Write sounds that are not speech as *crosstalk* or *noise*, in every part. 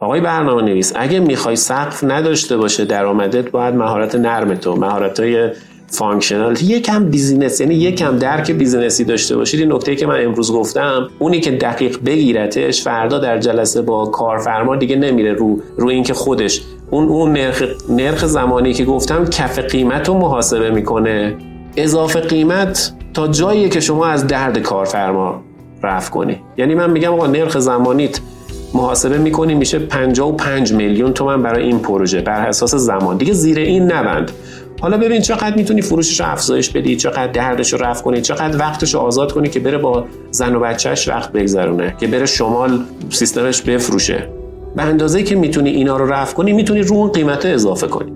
آقای برنامه نویس اگه می‌خوای سقف نداشته باشه درآمدت باید مهارت نرم تو مهارت های functional. یکم business یعنی یکم درک business ی داشته باشید این نکته که من امروز گفتم اونی که دقیق بگیرتش فردا در جلسه با کارفرما دیگه نمیره رو رو اینکه خودش. اون اون نرخ نرخ زمانی که گفتم کف قیمت رو محاسبه می‌کنه. اضافه قیمت تا جایی که شما از درد کارفرما رفت کنی. یعنی من میگم آقا نرخ زمانیت محاسبه می‌کنی میشه 55 میلیون تومن برای این پروژه بر اساس زمان. دیگه زیر این نبند. حالا ببین چقدر می‌تونی فروشش رو افزایش بدی چقدر دردش رو رفت کنی چقدر وقتش رو آزاد کنی که بره با زن و بچهش وقت بگذرونه که بره شمال سیستمش بفروشه. به اندازه که می‌تونی اینا رو رفت کنی می‌تونی رو اون قیمت اضافه کنی.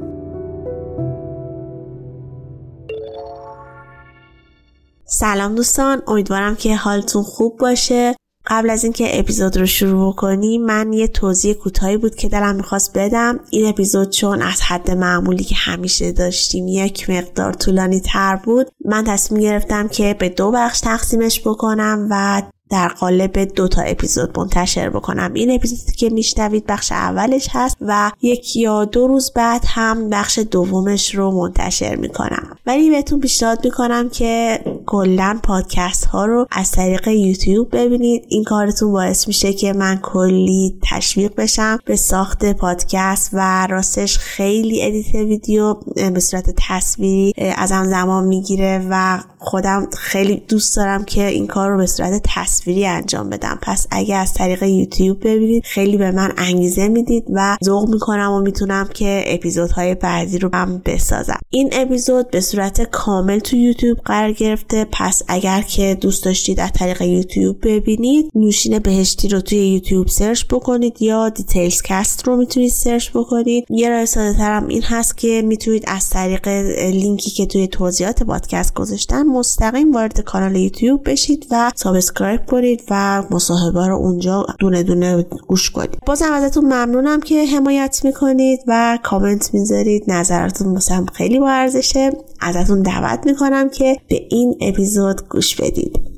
سلام دوستان امیدوارم که حالتون خوب باشه. قبل از اینکه اپیزود رو شروع کنیم من یه توضیح کوتاهی بود که دلم می‌خواست بدم. این اپیزود چون از حد معمولی که همیشه داشتیم یک مقدار طولانی تر بود من تصمیم گرفتم که به دو بخش تقسیمش بکنم و در قالب دو تا اپیزود منتشر بکنم. این اپیزودی که میشنوید بخش اولش هست و یک یا دو روز بعد هم بخش دومش رو منتشر می‌کنم. ولی بهتون پیشنهاد می‌کنم که کلا پادکست ها رو از طریق یوتیوب ببینید. این کارتون باعث میشه که من کلی تشویق بشم به ساخت پادکست و راستش خیلی edit ویدیو به صورت تصویری ازم زمان می‌گیره و خودم خیلی دوست دارم که این کار رو به صورت تصویری انجام بدم. پس اگه از طریق یوتیوب ببینید خیلی به من انگیزه می‌دید و ذوق می‌کنم و می‌تونم که اپیزودهای بعدی رو هم بسازم. این اپیزود به صورت کامل تو یوتیوب قرار گرفته پس اگر که دوست داشتید از طریق یوتیوب ببینید نوشین بهشتی رو توی یوتیوب search بکنید یا دیتیلز کست رو می‌تونید search بکنید. یه راه ساده ترم این هست که می‌تونید از طریق لینکی که توی توضیحات پادکست گذاشتم مستقیم وارد کانال یوتیوب بشید و subscribe کنید و مصاحبه رو اونجا دونه دونه گوش کنید. بازم ازتون ممنونم که حمایت می‌کنید و کامنت می‌ذارید. نظراتتون مثلا خیلی با ارزشه. ازتون دعوت می‌کنم که به این اپیزود گوش بدید.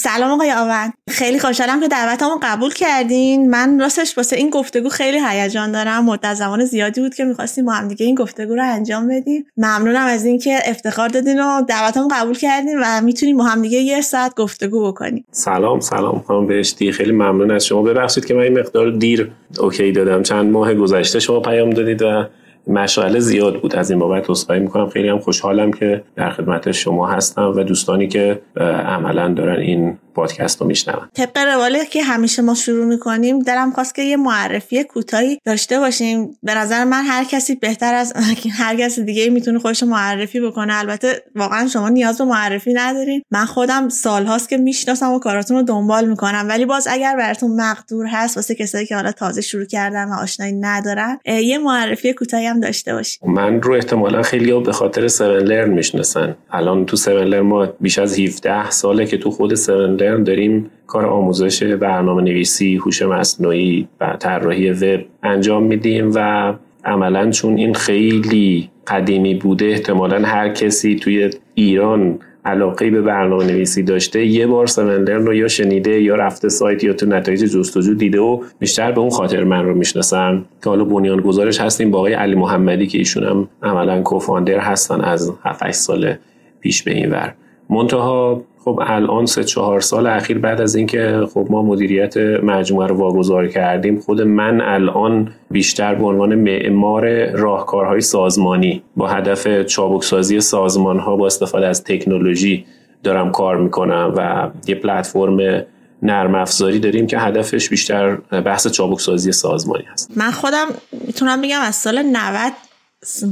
سلام آقای آون خیلی خوشحالم که دعوتمو قبول کردین. من راستش واسه این گفتگو خیلی هیجان دارم. مدت زمان زیادی بود که می‌خواستیم با هم دیگه این گفتگو رو انجام بدیم. ممنونم از اینکه افتخار دادین و دعوتمو قبول کردین و می‌تونیم با هم دیگه یه ساعت گفتگو بکنیم. سلام سلام. خانم بهشتی. خیلی ممنون از شما. ببخشید که من این مقدار دیر اوکی دادم. چند ماه گذشته شما پیام دادید و مشغله زیاد بود. از این بابت عذرخواهی می‌کنم. خیلی هم خوشحالم که در خدمت شما هستم و دوستانی که عملا دارن این پادکست رو میشنون طبق روالی که همیشه ما شروع می‌کنیم دلم خواست که یه معرفی کوتاهی داشته باشیم. به نظر من هر کسی بهتر از *laughs* هر کس دیگه می‌تونه خودش معرفی بکنه. البته واقعا شما نیاز به معرفی ندارین. من خودم سالهاست که می‌شناسم و کاراتون رو دنبال می‌کنم. ولی باز اگر براتون مقدور هست واسه کسایی که حالا تازه شروع کردن و آشنایی ندارن یه معرفی کوتاهی هم داشته باشیم من رو احتمالا خیلی به خاطر 7 لرن می‌شناسن. الان تو 7 لرن ما بیش از 17 ساله که تو خود 7 لرن داریم کار آموزش برنامه نویسی هوش مصنوعی و طراحی وب انجام میدیم و عملا چون این خیلی قدیمی بوده احتمالا هر کسی توی ایران علاقه به برنامه نویسی داشته یه بار سمندرن رو یا شنیده یا رفته سایت یا تو نتایج جستجو دیده و بیشتر به اون خاطر من رو می‌شناسن. که حالا بنیان گذارش هستیم با آقای علی محمدی که ایشون هم عملا کوفاندر هستن از 7 سال پیش به این ور. منتها خب الان سه چهار سال اخیر بعد از اینکه خب ما مدیریت مجموعه رو واگذار کردیم خود من الان بیشتر به عنوان معمار راهکارهای سازمانی با هدف چابکسازی سازمان ها با استفاده از تکنولوژی دارم کار می‌کنم و یه پلتفرم نرم افزاری داریم که هدفش بیشتر بحث چابک سازی سازمانی هست. من خودم می‌تونم بگم از سال 90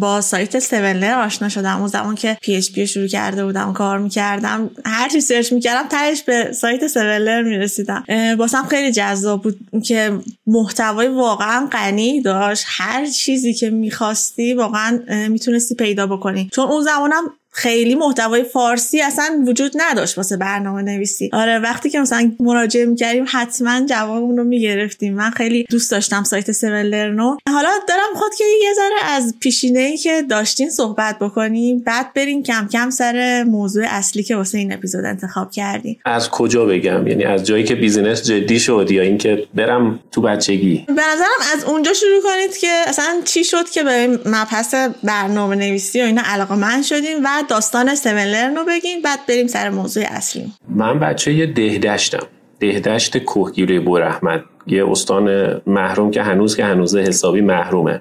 با سایت سون لرن آشنا شدم. اون زمان که PHP شروع کرده بودم کار می‌کردم. هر چی search می‌کردم تهش به سایت سون لرن می‌رسیدم. واسم خیلی جذاب بود که محتوای واقعا غنی داشت. هر چیزی که می‌خواستی واقعا می‌تونستی پیدا بکنی. چون اون زمانم خیلی محتوای فارسی اصلا وجود نداشت واسه برنامه نویسی آره وقتی که مثلا مراجعه می‌کردیم حتما جوابمون رو می‌گرفتیم. من خیلی دوست داشتم سایت سون حالا دارم خود که یه ذره از پیشینه ای که داشتین صحبت بکنیم. بعد بریم کم کم سر موضوع اصلی که واسه این اپیزود انتخاب کردیم. از کجا بگم؟ یعنی از جایی که بیزینس جدی شد یا اینکه برم تو بچگی؟ به نظرم از اونجا شروع کنید که اصلا چی شد که به مبحث برنامه نویسی و اینا علاقه من شدیم. و داستان سیون رو بگین بعد بریم سر موضوع اصلی. من بچه یه دهدشتم. دهدشت کوهگیره بور احمد یه استان محروم که هنوز که هنوز حسابی محرومه.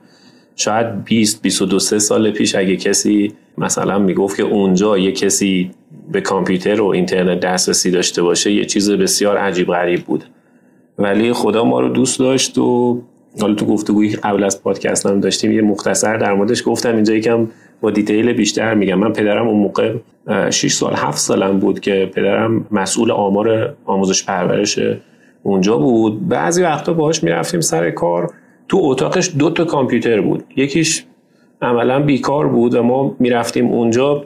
شاید 20 22 سال پیش اگه کسی مثلا می‌گفت که اونجا یه کسی به کامپیوتر و اینترنت دسترسی داشته باشه یه چیز بسیار عجیب غریب بود. ولی خدا ما رو دوست داشت و حالا تو گفتگویی قبل از پادکست هم داشتیم یه مختصر در موردش گفتم. اینجا یکم با دیتیل بیشتر میگم. من پدرم اون موقع 6 سال 7 سالم بود که پدرم مسئول آمار آموزش پرورش اونجا بود. بعضی وقتا باهاش می‌رفتیم سر کار. تو اتاقش دو تا کامپیوتر بود. یکیش عملا بیکار بود و ما می‌رفتیم اونجا.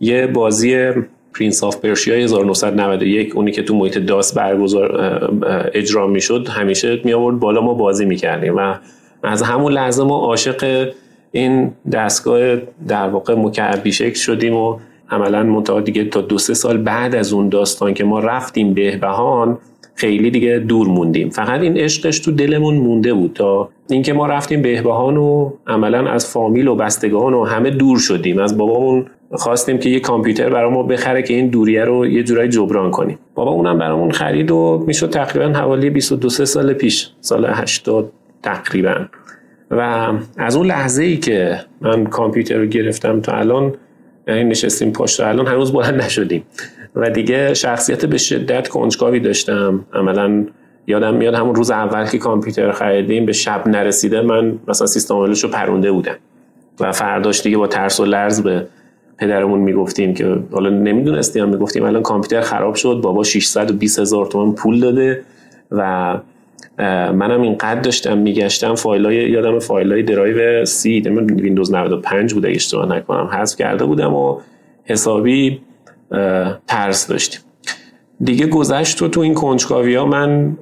یه بازی Prince of Persia 1991 اونی که تو محیط DOS برگزار اجرا می‌شد همیشه می آورد بالا ما بازی می‌کردیم و از همون لحظه ما عاشق این دستگاه در واقع مکعبی شکل شدیم و عملا منتها دیگه تا دو سه سال بعد از اون داستان که ما رفتیم بهبهان خیلی دیگه دور موندیم. فقط این عشقش تو دلمون مونده بود تا اینکه ما رفتیم بهبهان و عملا از فامیل و بستگان و همه دور شدیم. از بابامون خواستیم که یه کامپیوتر برای ما بخره که این دوریه رو یه جورایی جبران کنیم. بابا اونم برامون خرید و می‌شد تقریبا حوالی 22 سال پیش سال 80 تقریبا. و از اون لحظه ای که من کامپیوتر رو گرفتم تا الان یعنی نشستیم پشت الان هنوز بلند نشدیم. و دیگه شخصیت به شدت کنجکاوی داشتم. عملا یادم میاد همون روز اول که کامپیوتر خریدیم به شب نرسیده من مثلا سیستم رو پرونده بودم. و فرداش دیگه با ترس و لرز به پدرمون می‌گفتیم که حالا نمی‌دونستیم می‌گفتیم الان کامپیوتر خراب شد بابا 620 هزار تومان پول داده و منم اینقدر داشتم میگشتم فایلای یادم فایلای درایو C ویندوز 95 بوده اشتباه نکنم حذف کرده بودم و حسابی ترس داشتیم. دیگه گذشت و تو این کنجکاوی ها من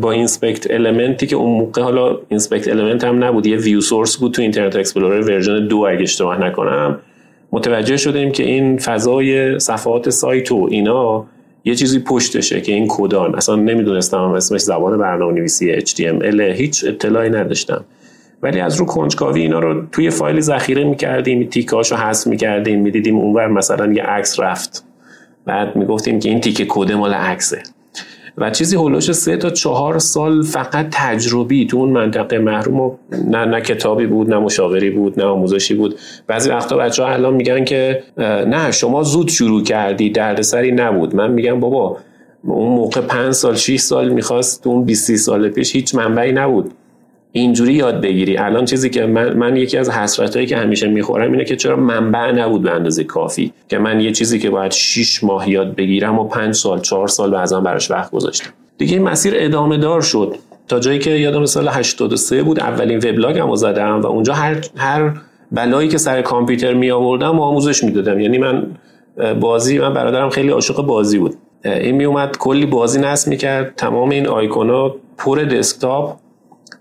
با inspect element ی که اون موقع حالا inspect element هم نبود یه view source بود تو Internet Explorer version دو اگه اشتباه نکنم. متوجه شدیم که این فضای صفحات سایت و اینا یه چیزی پشتشه که این کدان اصلا نمی‌دونستم اسمش زبان برنامه نویسی HTML هیچ اطلاعی نداشتم. ولی از رو کنجکاوی اینا رو توی فایلی ذخیره می‌کردیم تیکاشو حذف می‌کردیم می‌دیدیم اونور مثلا یه عکس رفت. بعد می‌گفتیم که این تیکه کد مال عکسه. و چیزی هولوش سه تا چهار سال فقط تجربی تو اون منطقه محروم و نه, نه کتابی بود نه مشاوری بود نه آموزشی بود. بعضی وقتا بچه ها الان میگن که نه شما زود شروع کردی دردسری نبود. من میگم بابا اون موقع پنج سال 6 سال می‌خواست اون 20 سال پیش هیچ منبعی نبود. اینجوری یاد بگیری. الان چیزی که من, من یکی از حسرت که همیشه می‌خورم اینه که چرا منبع نبود به اندازه کافی؟ که من یه چیزی که باید 6 ماه یاد بگیرم و 5 سال 4 سال بعضا براش وقت گذاشتم. دیگه این مسیر ادامه دار شد. تا جایی که یادم سال 83 بود اولین وبلاگمو زدم و اونجا هر هر بلایی که سر کامپیوتر می آوردم و آموزش می‌دادم. یعنی من بازی من برادرم خیلی عاشق بازی بود. این می اومد کلی بازی نصب می‌کرد. تمام این آیکونا پر دسکتاپ.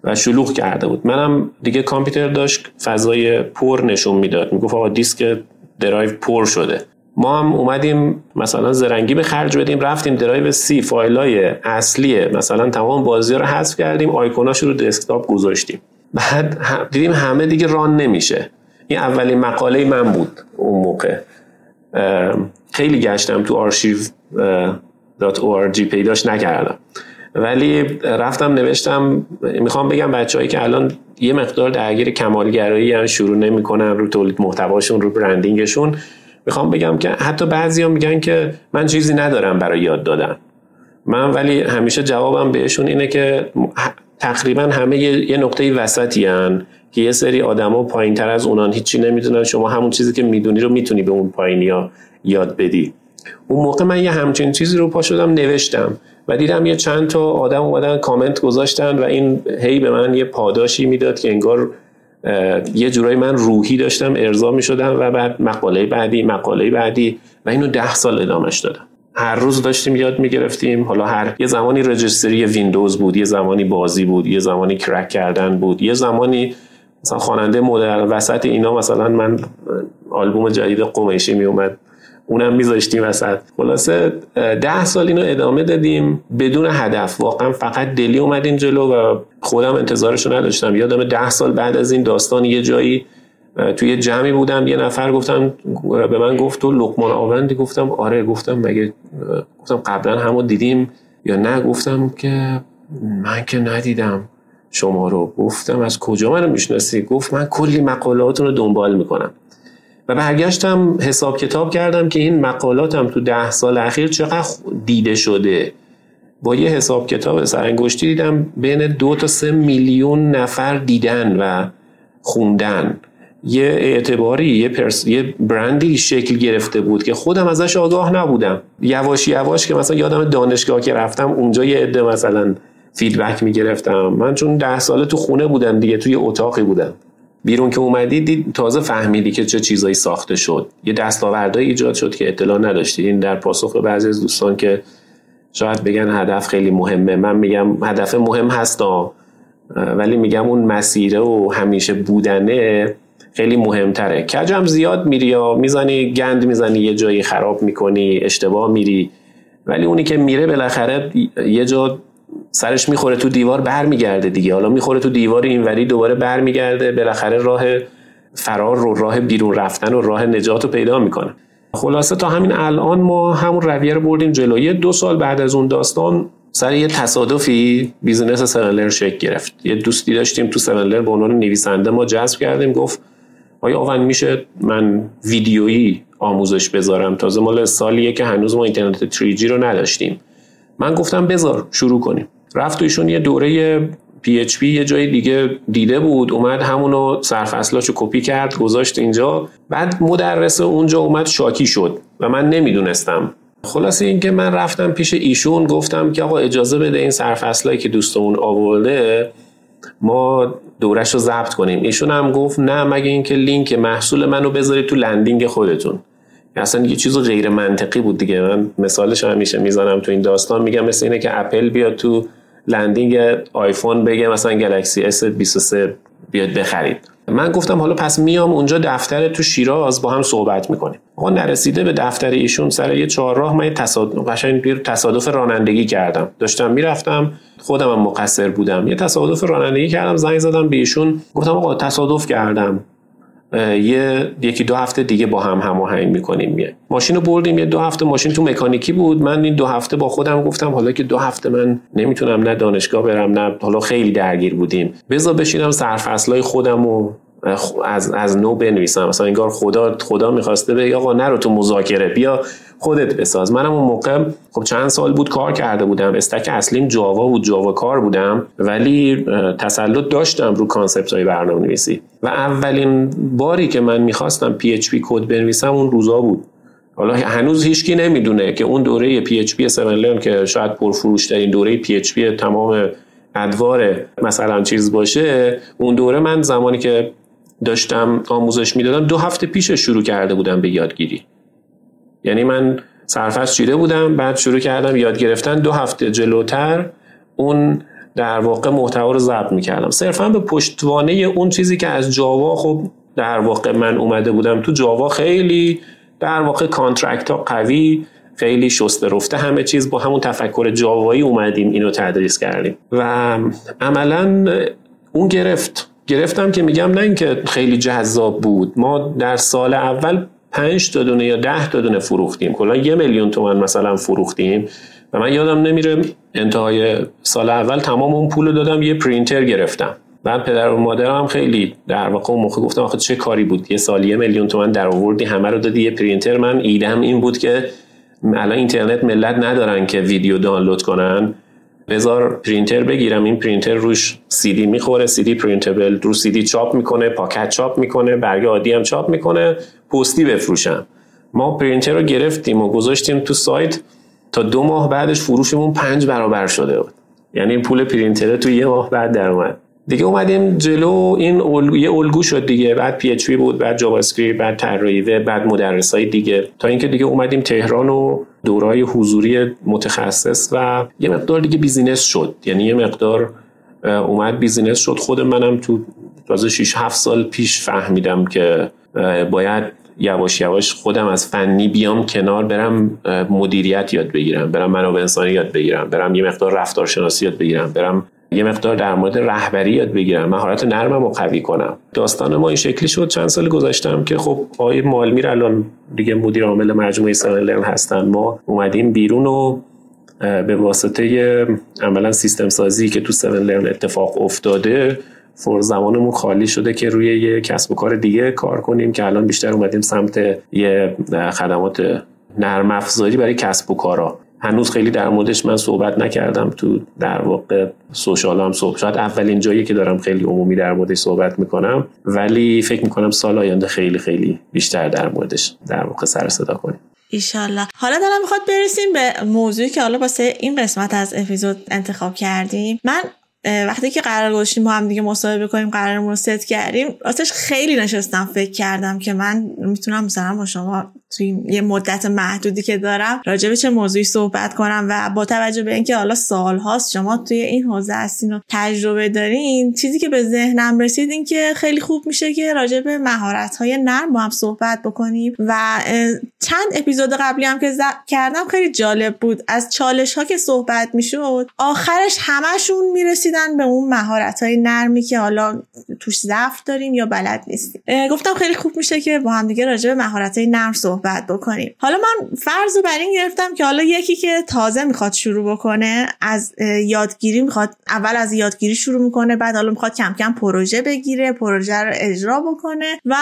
و شلوغ کرده بود. منم دیگه کامپیوتر داشت فضای پر نشون می‌داد. می‌گفت آقا disk drive پر شده. ما هم اومدیم مثلا زرنگی به خرج بدیم رفتیم drive C فایلای اصلی مثلا تمام بازی رو حذف کردیم آیکوناش رو دسکتاپ گذاشتیم. بعد دیدیم همه دیگه run نمیشه. این اولین مقاله من بود اون موقع. خیلی گشتم تو archive.org پیداش نکردم. ولی رفتم نوشتم می‌خوام بگم بچه‌هایی که الان یه مقدار درگیر کمالگرایی هم شروع نمی‌کنن رو تولید محتواشون رو branding شون. می‌خوام بگم که حتی بعضیا میگن که من چیزی ندارم برای یاد دادن. من ولی همیشه جوابم بهشون اینه که تقریبا همه یه نقطه وسطی هن که یه سری آدما پایین تر از اونان هیچی نمی‌دونن. شما همون چیزی که می‌دونی رو می‌تونی به اون پایینی ها یاد بدی. اون موقع من یه همچین چیزی رو پا شدم نوشتم و دیدم یه چند تا آدم اومدن کامنت گذاشتن و این هی به من یه پاداشی می‌داد که انگار یه جورایی من روحی داشتم ارضا می شدم و بعد مقاله بعدی مقاله بعدی و اینو ده سال ادامش دادم. هر روز داشتیم یاد می‌گرفتیم. حالا هر یه زمانی رجستری ویندوز بود یه زمانی بازی بود یه زمانی کرک کردن بود یه زمانی مثلا خواننده مدرن وسط اینا مثلا من آلبوم جدید قمیشی می اومد اونم میذاشتیم وسط. خلاصه ده سال اینو ادامه دادیم بدون هدف. واقعا فقط دلی اومدیم جلو و خودم انتظارشو نداشتم. یادم ده سال بعد از این داستان یه جایی توی جمعی بودم یه نفر گفتم به من گفت تو لقمان آوندی؟ گفتم آره. گفتم مگه گفتم قبلا همو دیدیم یا نه؟ گفتم که من که ندیدم شما رو. گفتم از کجا منو می‌شناسی؟ گفت من کلی مقالاتون رو دنبال می‌کنم. و برگشتم حساب کتاب کردم که این مقالاتم تو ده سال اخیر چقدر دیده شده. با یه حساب کتاب سرانگشتی دیدم بین دو تا سه میلیون نفر دیدن و خوندن. یه اعتباری یه, پرس، یه برندی شکل گرفته بود که خودم ازش آگاه نبودم. یواش یواش که مثلا یادم دانشگاه که رفتم اونجا یه عده مثلا فیدبک می‌گرفتم. من چون ده ساله تو خونه بودم دیگه توی اتاقی بودم. بیرون که اومدی دید تازه فهمیدی که چه چیزایی ساخته شد. یه دستاوردهایی ایجاد شد که اطلاع نداشتی. این در پاسخ به بعضی از دوستان که شاید بگن هدف خیلی مهمه. من میگم هدف مهم هستا ولی میگم اون مسیره و همیشه بودنه خیلی مهمتره. کجم زیاد میری یا می‌زنی گند می‌زنی یه جایی خراب می‌کنی اشتباه میری. ولی اونی که میره بالاخره یه جا سرش می‌خوره تو دیوار برمیگرده دیگه. حالا می‌خوره تو دیوار اینوری دوباره برمیگرده بالاخره راه فرار رو راه بیرون رفتن و راه نجات رو پیدا می‌کنه. خلاصه تا همین الان ما همون رویه رو بردیم جلوی. دو سال بعد از اون داستان سر یه تصادفی بیزینس سونلر شکل گرفت. یه دوستی داشتیم تو سونلر به عنوان نویسنده ما جذب کردیم. گفت آیا آون میشه من ویدیویی آموزش بذارم؟ تازه مال سالیه که هنوز ما اینترنت 3G رو نداشتیم. من گفتم بذار شروع کنیم. رفت ایشون یه دوره PHP یه جای دیگه دیده بود اومد همونو سرفصلاشو کپی کرد گذاشت اینجا. بعد مدرس اونجا اومد شاکی شد و من نمی‌دونستم. خلاصه اینکه من رفتم پیش ایشون گفتم که آقا اجازه بده این سرفصلایی که دوستمون آورده ما دورش رو ضبط کنیم. ایشون هم گفت نه مگه اینکه لینک محصول منو بذارید تو landing خودتون. اصلا یه چیز غیر منطقی بود دیگه. من مثالش همیشه می‌زنم تو این داستان. میگم مثل اینه که اپل بیاد تو landing آیفون بگه مثلا گلکسی S23 بیاد بخرید. من گفتم حالا پس میام اونجا دفتر تو شیراز با هم صحبت می‌کنیم. آقا نرسیده به دفتر ایشون سر یه چهارراه من تصادف قشنگ تصادف رانندگی کردم. داشتم می‌رفتم خودم هم مقصر بودم. یه تصادف رانندگی کردم زنگ زدم به ایشون. گفتم آقا تصادف کردم. یه یکی دو هفته دیگه با هم هماهنگ می‌کنیم میه ماشین رو بردیم یه دو هفته ماشین تو مکانیکی بود. من این دو هفته با خودم گفتم حالا که دو هفته من نمی‌تونم نه دانشگاه برم نه حالا خیلی درگیر بودیم. بذار بشینم سرفصلای خودم و از از نو بنویسم. مثلا انگار خدا خدا می‌خواسته بگه آقا نرو تو مذاکره بیا خودت بساز. منم اون موقع خب چند سال بود کار کرده بودم. stack اصلیم جاوا بود جاوا کار بودم. ولی تسلط داشتم رو concept های برنامه نویسی و اولین باری که من می‌خواستم PHP کد بنویسم اون روزا بود. حالا هنوز هیچکی نمی‌دونه که اون دوره PHP 7 که شاید پرفروش ترین دوره PHP تمام ادوار مثلا چیز باشه اون دوره من زمانی که داشتم آموزش می‌دادم. دو هفته پیش شروع کرده بودم به یادگیری. یعنی من سرفصل چیده بودم بعد شروع کردم یاد گرفتن. دو هفته جلوتر اون در واقع محتوا رو ضبط می‌کردم. صرفا به پشتوانه اون چیزی که از Java خب در واقع من اومده بودم تو Java خیلی در واقع contract ها قوی خیلی شسته رفته همه چیز با همون تفکر جاوایی اومدیم اینو تدریس کردیم. و عملا اون گرفت. گرفتم که میگم نه اینکه خیلی جذاب بود. ما در سال اول 5 تا دونه یا 10 تا دونه فروختیم. کلا یه میلیون تومن مثلا فروختیم. و من یادم نمیره انتهای سال اول تمام اون پول دادم یه پرینتر گرفتم. بعد پدر و مادرم خیلی در واقع اون موقع گفتم آخه چه کاری بود؟ یه سال یه میلیون تومن در آوردی همه رو دادی یه پرینتر. من ایدم این بود که الان اینترنت ملت ندارن که ویدیو دانلود کنن. بذار پرینتر بگیرم. این پرینتر روش سی دی می‌خوره. سی دی printable رو سی دی چاپ می‌کنه پاکت چاپ می‌کنه برگ عادی هم چاپ می‌کنه پستی بفروشم. ما پرینتر رو گرفتیم و گذاشتیم تو سایت تا دو ماه بعدش فروشمون پنج برابر شده بود. یعنی پول پرینتر تو یه ماه بعد در اومد. دیگه اومدیم جلو. این یه الگو شد دیگه. بعد پی بود بعد JavaScript بعد طراحی بعد مدرسای دیگه. تا اینکه دیگه اومدیم تهران و دورای حضوری متخصص و یه مقدار دیگه business شد. یعنی یه مقدار اومد business شد. خود منم تو تازه 6 7 سال پیش فهمیدم که باید یواش یواش خودم از فنی بیام کنار برم مدیریت یاد بگیرم برم منابع انسانی یاد بگیرم برم یه مقدار رفتارشناسی یاد بگیرم برم یه مقدار در مورد رهبری یاد بگیرم. مهارت نرمم رو قوی کنم. داستان ما این شکلی شد. چند سال گذاشتم که خب آقای مالمیر الان دیگه مدیر عامل مجموعه سیون هستن. ما اومدیم بیرون و به واسطه عملا سیستم سازی که تو سیون لرن اتفاق افتاده فور زمانمون خالی شده که روی یه کسب و کار دیگه کار کنیم که الان بیشتر اومدیم سمت یه خدمات نرم افزاری برای کسب و کارا. هنوز خیلی در موردش من صحبت نکردم تو در واقع سوشال هم صحبت شاید اولین جایی که دارم خیلی عمومی در موردش صحبت می‌کنم ولی فکر می‌کنم سال آینده خیلی خیلی بیشتر در موردش در واقع سر صدا کنیم. ایشالله. حالا دارم می‌خواد برسیم به موضوعی که حالا واسه این قسمت از اپیزود انتخاب کردیم. من وقتی که قرار گذاشتیم با هم دیگه مصاحبه کنیم قرارمون رو ست کردیم راستش خیلی نشستم فکر کردم که من می‌تونم مثلا با شما توی یه مدت محدودی که دارم راجع به چه موضوعی صحبت کنم و با توجه به اینکه حالا سال هاست شما توی این حوزه هستین و تجربه دارین چیزی که به ذهنم رسید این که خیلی خوب میشه که راجع به مهارت های نرم با هم صحبت بکنیم و چند اپیزود قبلی هم که کردم خیلی جالب بود از چالش ها که صحبت می‌شد آخرش همشون می‌رسیدن به اون مهارت های نرمی که حالا توش ضعف داریم یا بلد نیستیم. گفتم خیلی خوب میشه که با هم دیگه راجع به مهارت های نرم صحبت بکنیم. حالا من فرض رو بر این گرفتم که حالا یکی که تازه می‌خواد شروع بکنه از یادگیری می‌خواد اول از یادگیری شروع می‌کنه بعد حالا می‌خواد کم کم پروژه بگیره پروژه رو اجرا بکنه و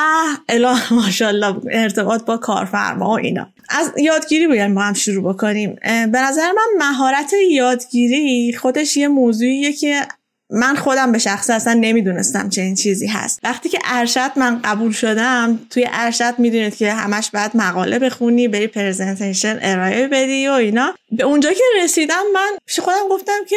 الا ماشاءالله ارتباط با کارفرما و اینا. از یادگیری باید با هم شروع بکنیم. به نظر من مهارت یادگیری خودش یه موضوعیه که من خودم به شخصه اصلا نمی‌دونستم چه این چیزی هست. وقتی که ارشد من قبول شدم توی ارشد می‌دونید که همش بعد مقاله بخونی بری پرزنتیشن ارائه بدی و اینا. به اونجا که رسیدم من پیش خودم گفتم که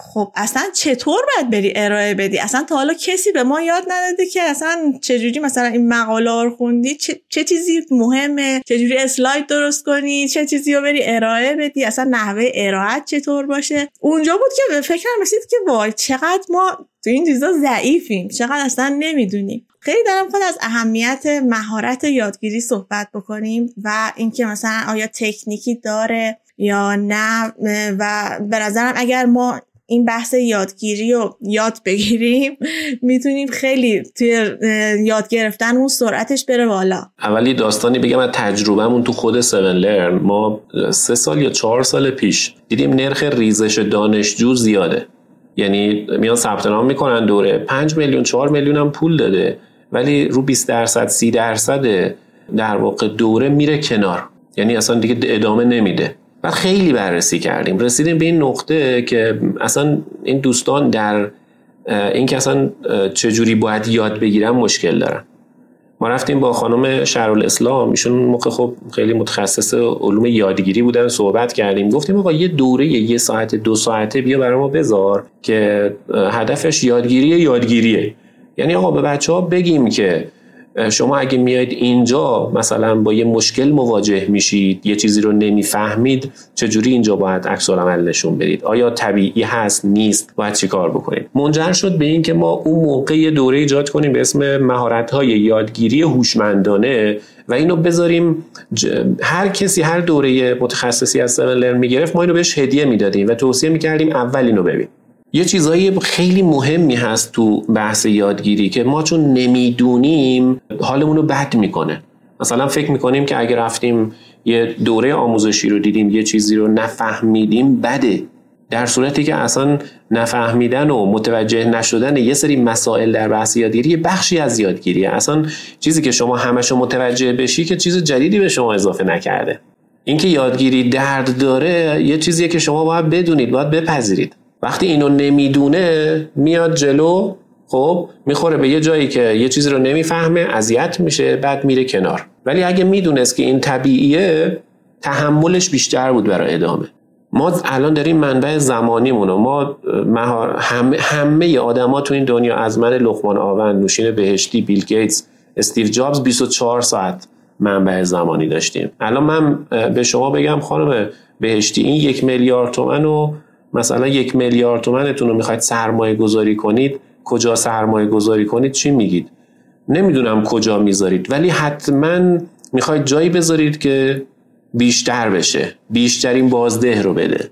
خب اصلا چطور باید بری ارائه بدی؟ اصلا تا حالا کسی به ما یاد نداده که اصلا چجوری مثلا این مقاله رو خوندی؟ چه, چه چیزی مهمه؟ چجوری اسلاید درست کنی؟ چه چیزی رو بری ارائه بدی؟ اصلا نحوه ارائه چطور باشه؟ اونجا بود که به فکرم رسید که وای چقدر ما تو این چیزا ضعیفیم. چقدر اصلا نمی‌دونیم. خیلی دارم خود از اهمیت مهارت یادگیری صحبت بکنیم و اینکه مثلا آیا تکنیکی داره یا نه و به نظرم اگر ما این بحث یادگیری رو یاد بگیریم می‌تونیم خیلی توی یاد گرفتن اون سرعتش بره بالا. اولی داستانی بگم از تجربهمون تو خود 7 لرن. ما سه سال یا چهار سال پیش دیدیم نرخ ریزش دانشجو زیاده. یعنی میان ثبت نام می‌کنن دوره. 5 میلیون 4 میلیون هم پول داده. ولی رو 20 درصد 30 درصد در واقع دوره میره کنار. یعنی اصلا دیگه ادامه نمیده. و خیلی بررسی کردیم. رسیدیم به این نقطه که اصلا این دوستان در این که اصلا چجوری باید یاد بگیرن مشکل دارن. ما رفتیم با خانم شهرالاسلام ایشون موقع خب خیلی متخصص علوم یادگیری بودن صحبت کردیم. گفتیم آقا یه دوره یه ساعت دو ساعته بیا برای ما بذار که هدفش یادگیری یادگیریه. یعنی آقا به بچه ها بگیم که شما اگه میاید اینجا مثلا با یه مشکل مواجه میشید یه چیزی رو نمی‌فهمید چجوری اینجا باید عکس عمل نشون بدید؟ آیا طبیعی هست نیست؟ باید چیکار بکنید؟ منجر شد به اینکه ما اون موقع یه دوره ایجاد کنیم به اسم مهارت های یادگیری هوشمندانه و اینو بذاریم هر کسی هر دوره متخصصی از لرن می‌گرفت ما اینو بهش هدیه می‌دادیم و توصیه می‌کردیم اول اینو ببین. یه چیزایی خیلی مهمی هست تو بحث یادگیری که ما چون نمی‌دونیم حالمون رو بد می‌کنه. مثلا فکر می‌کنیم که اگر رفتیم یه دوره آموزشی رو دیدیم یه چیزی رو نفهمیدیم بده. در صورتی که اصلا نفهمیدن و متوجه نشدن یه سری مسائل در بحث یادگیری بخشی از یادگیریه. اصلا چیزی که شما همشو متوجه بشی که چیز جدیدی به شما اضافه نکرده. اینکه یادگیری درد داره یه چیزیه که شما باید بدونید باید بپذیرید. وقتی اینو نمی‌دونه میاد جلو خب می‌خوره به یه جایی که یه چیزی رو نمی‌فهمه اذیت میشه بعد میره کنار. ولی اگه می‌دونست که این طبیعیه تحملش بیشتر بود برای ادامه. ما الان داریم منبع زمانیمونو. ما همه, همه آدما تو این دنیا از من لقمان آون نوشین بهشتی بیل گیتس استیو جابز 24 ساعت منبع زمانی داشتیم. الان من به شما بگم خانم بهشتی این یک میلیارد تومن و مثلا یک میلیارد تومنتون رو می‌خواید سرمایه گذاری کنید کجا سرمایه گذاری کنید چی میگید؟ نمی‌دونم کجا می‌ذارید ولی حتما می‌خواید جایی بذارید که بیشتر بشه بیشترین بازده رو بده.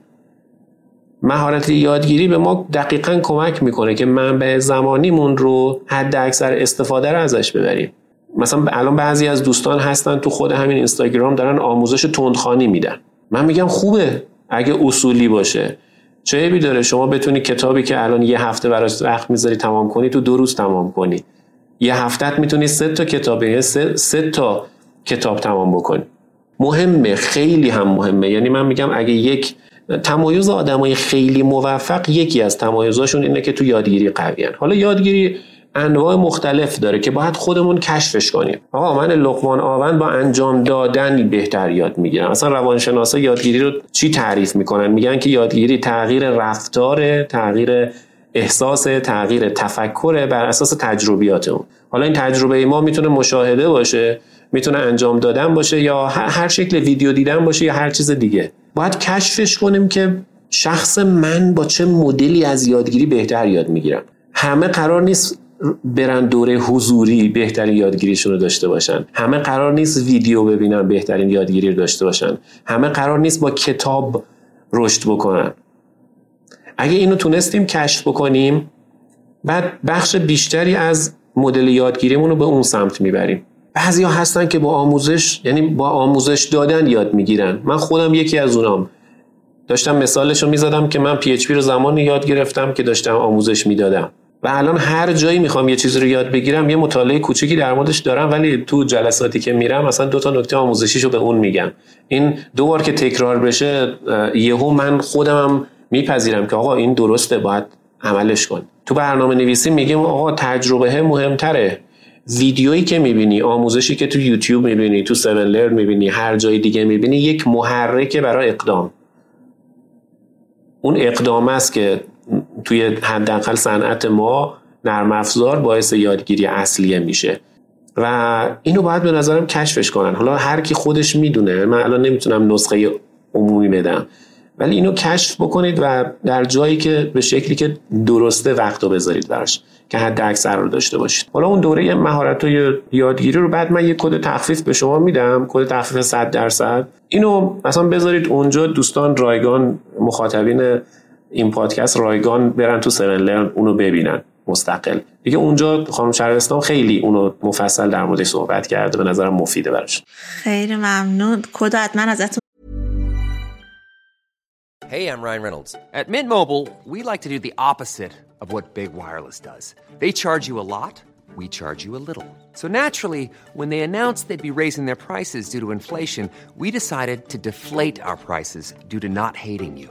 مهارت یادگیری به ما دقیقا کمک می‌کنه که منبع زمانیمون رو حد اکثر استفاده رو ازش ببریم. مثلا الان بعضی از دوستان هستن تو خود همین اینستاگرام دارن آموزش تندخانی میدن. من میگم خوبه اگه اصولی باشه. چه عیبی داره. شما بتونی کتابی که الان یه هفته براش وقت می‌ذاری تمام کنی تو دو روز تمام کنی. یه هفتت می‌تونی سه تا کتاب یعنی سه, سه تا کتاب تمام بکنی. مهمه خیلی هم مهمه. یعنی من میگم اگه یک تمایز آدمای خیلی موفق یکی از تمایزاشون اینه که تو یادگیری قویان حالا یادگیری انواع مختلف داره که باید خودمون کشفش کنیم. آقا من لقمان آون با انجام دادن بهتر یاد می‌گیرم. مثلا روانشناسا یادگیری رو چی تعریف می‌کنن؟ میگن که یادگیری تغییر رفتار تغییر احساس تغییر تفکر بر اساس تجربیات اون. حالا این تجربه ما می‌تونه مشاهده باشه می‌تونه انجام دادن باشه یا هر شکل ویدیو دیدن باشه یا هر چیز دیگه. باید کشفش کنیم که شخص من با چه مدلی از یادگیری بهتر یاد می‌گیرم. همه قرار نیست برن دوره حضوری بهترین یادگیریشون رو داشته باشن. همه قرار نیست ویدیو ببینن بهترین یادگیری رو داشته باشن. همه قرار نیست با کتاب رشد بکنن. اگه اینو تونستیم کشف بکنیم بعد بخش بیشتری از مدل یادگیریمون رو به اون سمت می‌بریم. بعضی ها هستن که با آموزش یعنی با آموزش دادن یاد می‌گیرن. من خودم یکی از اونام. داشتم مثالش رو می‌زدم که من پی رو زمانی یاد گرفتم که داشتم آموزش می‌دادم. و الان هر جایی می‌خوام یه چیزی رو یاد بگیرم یه مطالعه کوچیکی در موردش دارم ولی تو جلساتی که میرم مثلا دو تا نکته آموزشیشو به اون میگم. این دو بار که تکرار بشه یهو من خودمم میپذیرم که آقا این درسته باید عملش کن. تو برنامه نویسی میگیم آقا تجربه مهمتره. ویدیویی که می‌بینی آموزشی که تو یوتیوب می‌بینی تو 7 لرن می‌بینی هر جای دیگه می‌بینی یک محرک برای اقدام. اون اقدام است که توی حداقل صنعت ما نرم افزار باعث یادگیری اصلیه میشه. و اینو باید به نظرم کشفش کنن. حالا هر کی خودش می‌دونه من الان نمی‌تونم نسخه عمومی بدم. ولی اینو کشف بکنید و در جایی که به شکلی که درسته وقت رو بذارید براش که حد اکثر رو داشته باشید. حالا اون دوره مهارت یادگیری رو بعد من یه کد تخفیف به شما میدم. کد تخفیف 100 درصد. اینو مثلا بذارید اونجا دوستان رایگان مخاطبین این پادکست رایگان برن تو 7 لرن اونو ببینن مستقل دیگه اونجا خانم شهرستان خیلی اونو مفصل در موردش صحبت کرده به نظرم مفیده براش خیلی ممنون کد حتما ازتون Hey, I'm Ryan Reynolds. At Mint Mobile, we like to do the opposite of what Big Wireless does. They charge you a lot, we charge you a little. So naturally, when they announced they'd be raising their prices due to inflation, we decided to deflate our prices due to not hating you.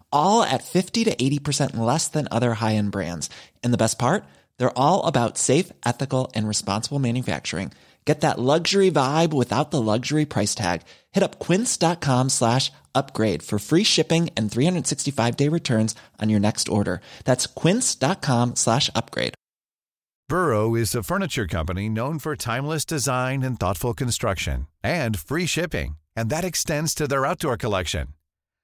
all at 50 to 80% less than other high end brands. And the best part? They're all about safe, ethical, and responsible manufacturing. Get that luxury vibe without the luxury price tag. Hit up quince.com slash upgrade for free shipping and 365 day returns on your next order. That's quince.com slash upgrade. Burrow is a furniture company known for timeless design and thoughtful construction and free shipping, and that extends to their outdoor collection.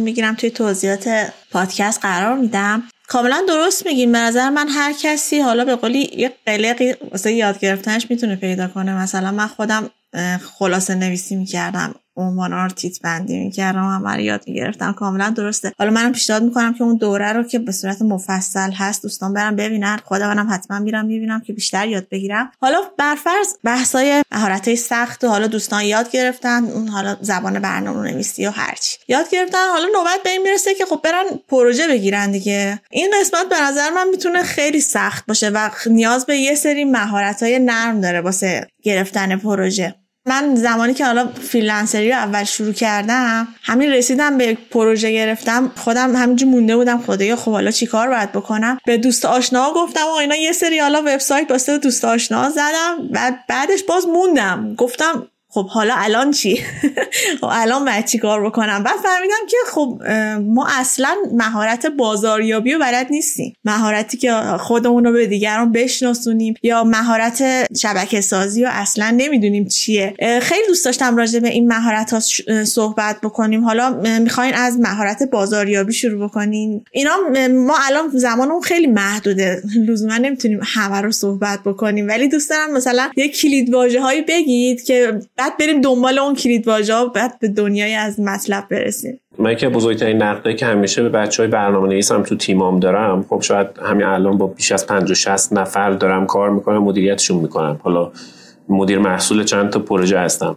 می‌گیرم توی توضیحات پادکست قرار میدم. کاملا درست میگین به نظر من هر کسی حالا به قولی یه قلقی واسه یاد گرفتنش می‌تونه پیدا کنه. مثلا من خودم خلاصه نویسی می‌کردم. عنوان رو تیت بندی می‌کردم همه رو یاد می‌گرفتم. کاملا درسته. حالا منم پیشنهاد می‌کنم که اون دوره رو که به صورت مفصل هست دوستان برم ببینن. خود منم حتما میرم می‌بینم که بیشتر یاد بگیرم. حالا برفرض بحثای مهارت سخت و حالا دوستان یاد گرفتن. اون حالا زبان برنامه نویسی و هرچی یاد گرفتن. حالا نوبت به این می‌رسه که خب برن پروژه بگیرن دیگه. این قسمت به نظر من می‌تونه خیلی سخت باشه و نیاز به یه سری مهارت های نرم داره واسه گرفتن پروژه. من زمانی که حالا فریلنسری رو اول شروع کردم همین رسیدم به پروژه گرفتم. خودم همینجور مونده بودم. خدایا خب حالا چیکار باید بکنم؟ به دوست آشنا گفتم و اینا یه سری حالا وبسایت واسه دوست آشنا زدم. و بعدش باز موندم. گفتم خب حالا الان چی؟ *laughs* خب الان باید چی کار بکنم؟ بعد فهمیدم که خب ما اصلا مهارت بازاریابی رو بلد نیستیم. مهارتی که خودمون رو به دیگران بشناسونیم یا مهارت شبکه سازی رو اصلا نمی‌دونیم چیه. خیلی دوست داشتم راجع به این مهارت ها صحبت بکنیم. حالا می‌خواین از مهارت بازاریابی شروع بکنین؟ اینا ما الان زمانمون خیلی محدوده. لزوما نمی‌تونیم همه رو صحبت بکنیم. ولی دوست دارم مثلا یه کلید هایی بگید که بعد بریم دنبال اون کلید واژه بعد به دنیای از مطلب برسیم. من که بزرگترین نقده که همیشه به بچه های برنامه نویسم تو تیمام دارم خب شاید همین الان با بیش از 50 60 نفر دارم کار می‌کنم مدیریتشون می‌کنم. حالا مدیر محصول چند تا پروژه هستم.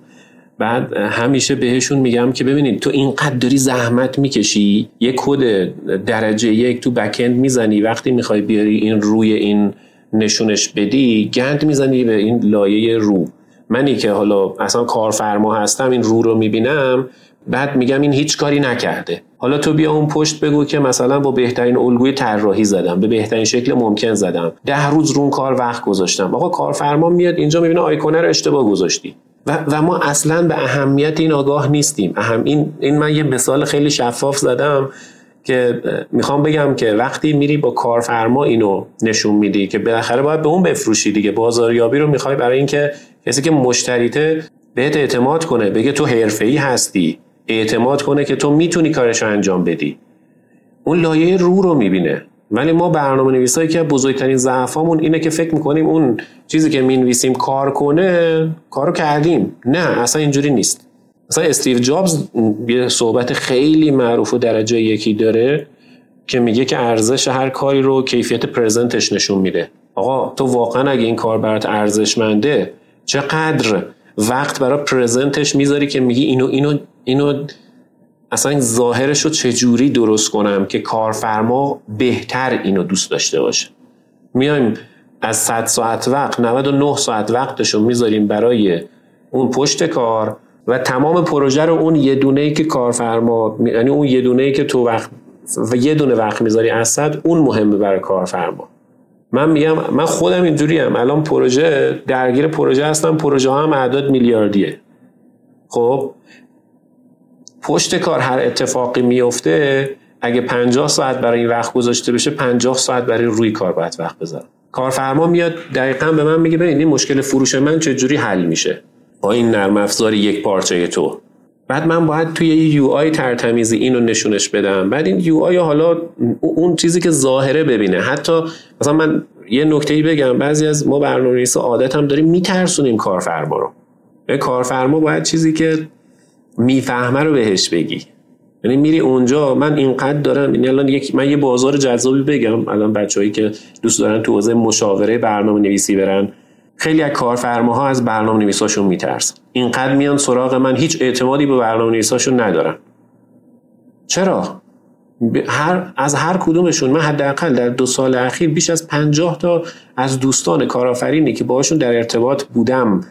بعد همیشه بهشون میگم که ببینید تو اینقدر داری زحمت می‌کشی یه کد درجه یک تو بکند می‌زنی وقتی می‌خوای بیاری این روی این نشونش بدی گند می‌زنی به این لایه رو. منی که حالا اصلا کارفرما هستم این رو رو می‌بینم بعد میگم این هیچ کاری نکرده. حالا تو بیا اون پشت بگو که مثلا با بهترین الگوی طراحی زدم به بهترین شکل ممکن زدم. ده روز رو اون کار وقت گذاشتم. آقا کارفرما میاد اینجا می‌بینه آیکونه رو اشتباه گذاشتی. و, و ما اصلا به اهمیت این آگاه نیستیم. اهم این, این من یه مثال خیلی شفاف زدم که می‌خوام بگم که وقتی میری با کارفرما اینو نشون میدی که بالاخره باید به اون بفروشی دیگه. بازاریابی رو می‌خوای برای اینکه کسی که مشتریته بهت اعتماد کنه بگه تو حرفه‌ای هستی. اعتماد کنه که تو می‌تونی کارش رو انجام بدی. اون لایه رو رو می‌بینه. ولی ما برنامه نویسایی که بزرگترین ضعفامون اینه که فکر می‌کنیم اون چیزی که می‌نویسیم کار کنه کارو کردیم. نه اصلا اینجوری نیست. مثلا استیو جابز یه صحبت خیلی معروف و درجه یکی داره که میگه که ارزش هر کاری رو کیفیت پرزنتش نشون میده. آقا تو واقعا اگه این کار برات ارزشمنده چقدر وقت برای پرزنتش می‌ذاری که میگی اینو اینو اینو اصلا ظاهرش رو چجوری درست کنم که کارفرما بهتر اینو دوست داشته باشه؟ میایم از 100 ساعت وقت 99 ساعت وقتشو می‌ذاریم برای اون پشت کار و تمام پروژه رو اون یه دونه ای که کارفرما یعنی اون یه دونه ای که تو وقت و یه دونه وقت می‌ذاری از اون مهمه برای کارفرما. من میگم من خودم اینجوری هم الان پروژه درگیر پروژه هستم. پروژه هم اعداد میلیاردیه. خب؟ پشت کار هر اتفاقی میفته اگه 50 ساعت برای این وقت گذاشته بشه 50 ساعت برای روی کار باید وقت بذارم. کارفرما میاد دقیقا به من میگه ببین این مشکل فروش من چجوری حل میشه؟ با این نرم افزار یک پارچه تو. بعد من باید توی یو آی ترتمیزی اینو نشونش بدم. بعد این یو آی حالا اون چیزی که ظاهره ببینه. حتی مثلا من یه نکته ای بگم. بعضی از ما برنامه‌نویسا عادت هم داریم میترسونیم کارفرما رو. به کارفرما باید چیزی که می‌فهمه رو بهش بگی. یعنی میری اونجا من اینقدر دارم. یعنی الان یک من یه بازار جذابی بگم. الان بچههایی که دوست دارن تو حوزه مشاوره برنامه نویسی برن خیلی از کارفرماها از برنامه نویساشون میترسن. اینقدر میان سراغ من هیچ اعتمادی به برنامه نویساشون ندارن چرا هر از هر کدومشون من حداقل در دو سال اخیر بیش از پنجاه تا از دوستان کارآفرینی که باشون در ارتباط بودم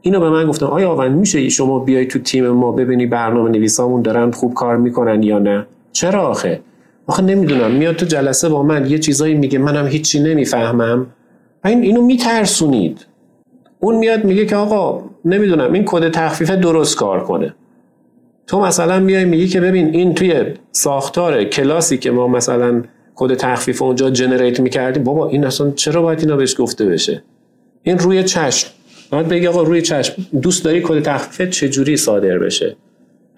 اینو به من گفتن آیا واقعا میشه شما بیای تو تیم ما ببینی برنامه نویسامون دارن خوب کار می‌کنن یا نه؟ چرا آخه؟ آخه نمی‌دونم میاد تو جلسه با من یه چیزایی میگه منم هیچی نمی‌فهمم. این اینو میترسونید. اون میاد میگه که آقا نمی‌دونم این کد تخفیف درست کار کنه. تو مثلا میای میگی که ببین این توی ساختار کلاسی که ما مثلا کد تخفیف اونجا جنریت می‌کردیم بابا این اصلا چرا باید اینا بهش گفته بشه؟ این روی چشم. باید بگی آقا روی چشم. دوست داری کد تخفیف چجوری صادر بشه؟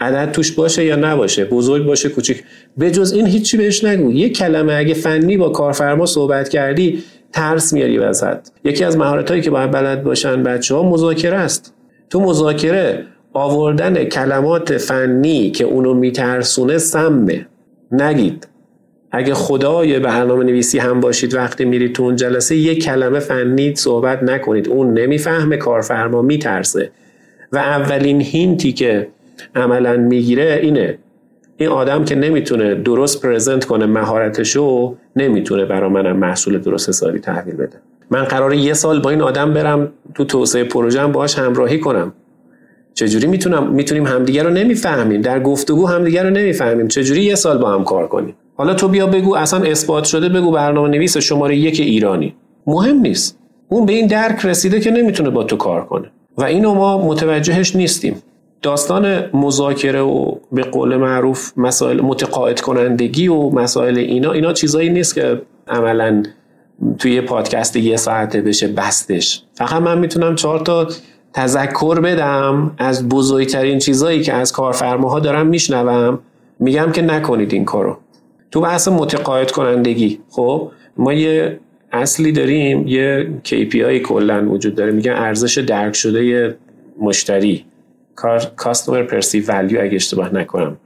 عدد توش باشه یا نباشه؟ بزرگ باشه کوچیک. به جز این هیچی بهش نگو. یه کلمه اگه فنی با کارفرما صحبت کردی ترس میاری وسط یکی از مهارت هایی که باید بلد باشن بچه ها مذاکره است. تو مذاکره آوردن کلمات فنی که اونو میترسونه سمه. نگید. اگه خدای برنامه نویسی هم باشید وقتی میرید تو اون جلسه یک کلمه فنی صحبت نکنید. اون نمی‌فهمه کارفرما میترسه. و اولین هینتی که عملا می‌گیره اینه. این آدم که نمی‌تونه درست پرزنت کنه مهارتشو نمی‌تونه برا منم محصول درست حسابی تحویل بده. من قرار یه سال با این آدم برم تو توسعه پروژم باهاش همراهی کنم. چجوری می‌تونم می‌تونیم همدیگه رو نمی‌فهمیم. در گفتگو همدیگه رو نمی‌فهمیم. چجوری یه سال با هم کار کنیم؟ حالا تو بیا بگو اصلا اثبات شده بگو برنامه نویس شماره یک ایرانی. مهم نیست. اون به این درک رسیده که نمی‌تونه با تو کار کنه. و اینو ما متوجهش نیستیم. داستان مذاکره و به قول معروف مسائل متقاعد کنندگی و مسائل اینا اینا چیزایی نیست که عملا توی یه پادکست یه ساعته بشه بستش. فقط من می‌تونم چهار تا تذکر بدم از بزرگترین چیزایی که از کارفرماها دارم میشنوم. میگم که نکنید این کارو. تو بحث متقاعد کنندگی خب ما یه اصلی داریم یه KPI کلا وجود داره. میگن ارزش درک شده مشتری. کاستومر پرسی ولیو اگه اشتباه نکنم.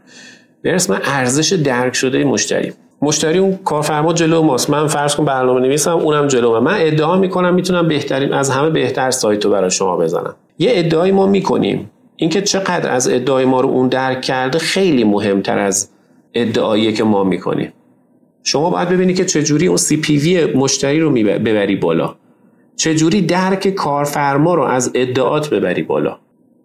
به اسم ارزش درک شده مشتری. مشتری اون کارفرما جلو ماست. من فرض کن برنامه نویسم اونم جلو من. ادعا می‌کنم می‌تونم بهترین از همه بهتر سایت رو برای شما بزنم. یه ادعای ما می‌کنیم. اینکه چقدر از ادعای ما رو اون درک کرده خیلی مهمتر از ادعایی که ما می‌کنیم. شما باید ببینید که چجوری اون سی پی وی مشتری رو ببری بالا. چجوری درک کارفرما رو از ادعات ببری بالا.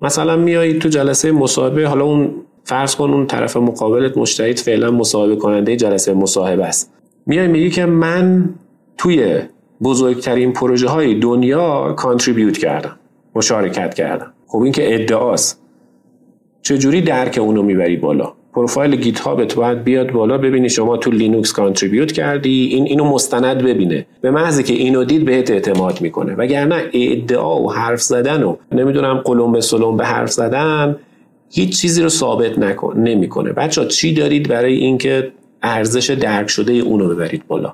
مثلا میایی تو جلسه مصاحبه حالا اون فرض کن اون طرف مقابلت مشتریت فعلا مصاحبه کننده جلسه مصاحبه است. میای میگی که من توی بزرگترین پروژه های دنیا کانتریبیوت کردم مشارکت کردم. خب این که ادعاست. چجوری درک اونو می‌بری بالا؟ پروفایل گیت هابت باید بیاد بالا ببینی شما تو Linux contribute کردی این اینو مستند ببینه. به محضی که اینو دید بهت اعتماد می‌کنه. وگرنه ادعا و حرف زدن و نمی‌دونم قلمبه سلمبه حرف زدن هیچ چیزی رو ثابت نکن نمی‌کنه. بچه چی دارید برای اینکه ارزش درک شده اونو ببرید بالا؟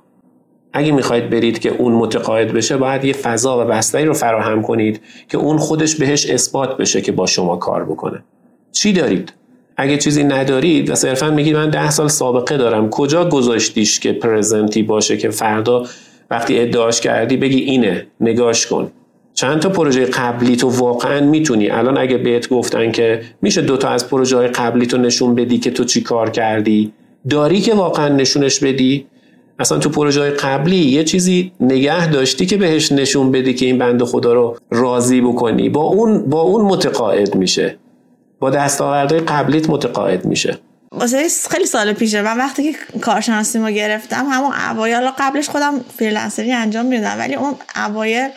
اگه می‌خواید برید که اون متقاعد بشه باید یه فضا و بستری رو فراهم کنید که اون خودش بهش اثبات بشه که با شما کار بکنه. چی دارید؟ اگه چیزی ندارید و صرفا میگید من ده سال سابقه دارم کجا گذاشتیش که پرزنتی باشه که فردا وقتی ادعاش کردی بگی اینه نگاش کن. چند تا پروژه قبلی تو واقعا می‌تونی؟ الان اگه بهت گفتن که میشه دوتا از پروژه های قبلی تو نشون بدی که تو چی کار کردی داری که واقعا نشونش بدی؟ اصلا تو پروژه قبلی یه چیزی نگه داشتی که بهش نشون بدی که این بند خدا رو راضی بکنی. با اون با اون متقاعد میشه. با دستاوردهای قبلیت متقاعد میشه. واسه خیلی سال پیشه. من وقتی که کارشناسی ما گرفتم همون اوایل قبلش خودم فریلنسری انجام می‌دادم ولی اون اوایل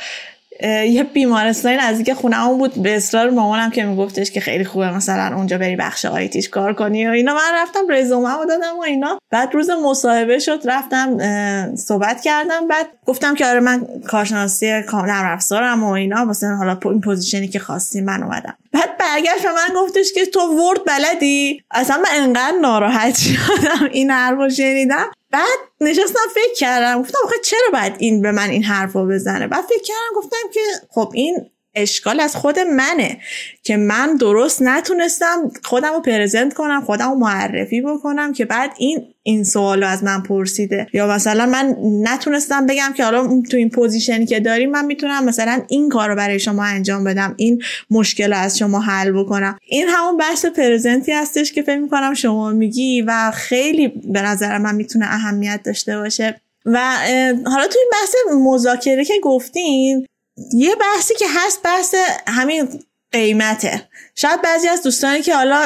یه بیمارستانی نزدیک خونه‌مون بود. به اصرار مامانم که میگفتش که خیلی خوبه مثلا اونجا بری بخش IT ش کار کنی و اینا. من رفتم رزومه دادم و اینا. بعد روز مصاحبه شد رفتم صحبت کردم. بعد گفتم که آره من کارشناسی نرم افزارم و اینا. مثلا حالا این position ی که خواستی من اومدم. بعد برگشت به من گفتش که تو Word بلدی؟ اصلا من انقدر ناراحت *laughs* شدم. این حرفو شنیدم. بعد نشستم فکر کردم گفتم آخه چرا باید این به من این حرف رو بزنه؟ بعد فکر کردم گفتم که خب این اشکال از خود منه که من درست نتونستم خودم رو present کنم خودم رو معرفی بکنم که بعد این این سوال رو از من پرسیده. یا مثلا من نتونستم بگم که حالا تو این position ی که داریم من می‌تونم مثلا این کار رو برای شما انجام بدم این مشکل رو از شما حل بکنم. این همون بحث present ی هستش که فکر می‌کنم شما میگی و خیلی به نظر من می‌تونه اهمیت داشته باشه. و حالا تو این بحث مذاکره که گفتین یه بحثی که هست بحث همین قیمته. شاید بعضی از دوستانی که حالا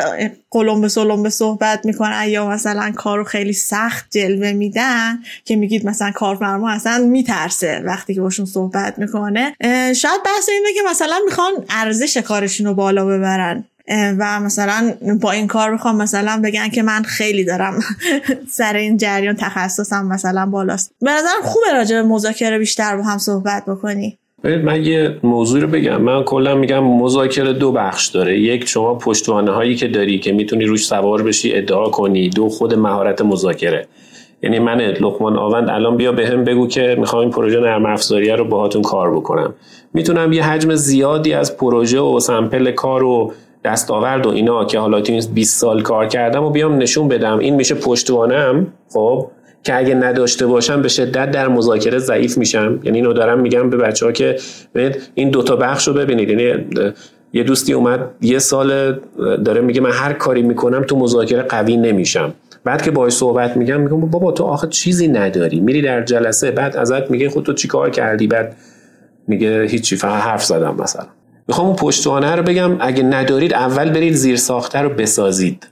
قلم به سلم به صحبت می‌کنن یا مثلا کارو خیلی سخت جلوه میدن که میگید مثلا کارفرما اصلا میترسه وقتی که باشون صحبت می‌کنه شاید بحث اینه که مثلا می‌خوان ارزش کارشون رو بالا ببرن. و مثلا با این کار بخوام مثلا بگن که من خیلی دارم *laughs* سر این جریان تخصصم مثلا بالاست. به نظرم خوبه راجع به مذاکره بیشتر با هم صحبت بکنی. من یه موضوع رو بگم. من کلا میگم مذاکره دو بخش داره. یک شما پشتوانه هایی که داری که می‌تونی روش سوار بشی ادعا کنی. دو خود مهارت مذاکره. یعنی من لقمان آوند الان بیا به هم بگو که می‌خوام این پروژه نرم افزاریه رو باهاتون کار بکنم. می‌تونم یه حجم زیادی از پروژه و سمپل کار و دستاورد و اینا که حالا تو 20 سال کار کردم و بیام نشون بدم. این میشه پشتوانم خب؟ که اگه نداشته باشم به شدت در مذاکره ضعیف میشم. یعنی اینو دارم میگم به بچه ها که این دوتا بخش رو ببینید. یعنی یه دوستی اومد یه سال داره میگه من هر کاری می‌کنم تو مذاکره قوی نمیشم. بعد که باهاش صحبت میگم میگم بابا تو آخه چیزی نداری. میری در جلسه بعد ازت میگه خود تو چیکار کردی؟ بعد میگه هیچی فقط حرف زدم مثلا. می‌خوام اون پشتوانه رو بگم اگه ندارید اول برید زیر ساخته رو بسازید.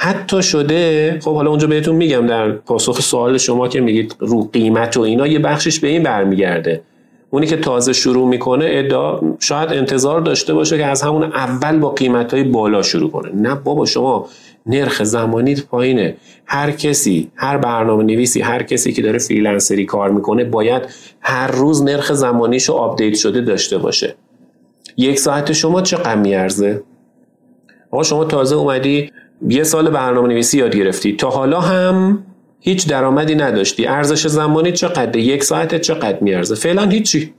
حتی شده خب حالا اونجا بهتون میگم در پاسخ سوال شما که میگید رو قیمت و اینا یه بخشش به این برمیگرده. اونی که تازه شروع می‌کنه ادعا شاید انتظار داشته باشه که از همون اول با قیمت های بالا شروع کنه. نه بابا شما نرخ زمانیت پایینه. هر کسی هر برنامه نویسی هر کسی که داره فریلنسری کار می‌کنه باید هر روز نرخ زمانیشو update شده داشته باشه. یک ساعت شما چند میارزه آقا شما تازه اومدی یه سال برنامه نویسی یاد گرفتی. تا حالا هم هیچ درآمدی نداشتی. ارزش زمانی چقدر؟ یک ساعت چقدر میارزه؟ فعلا هیچی.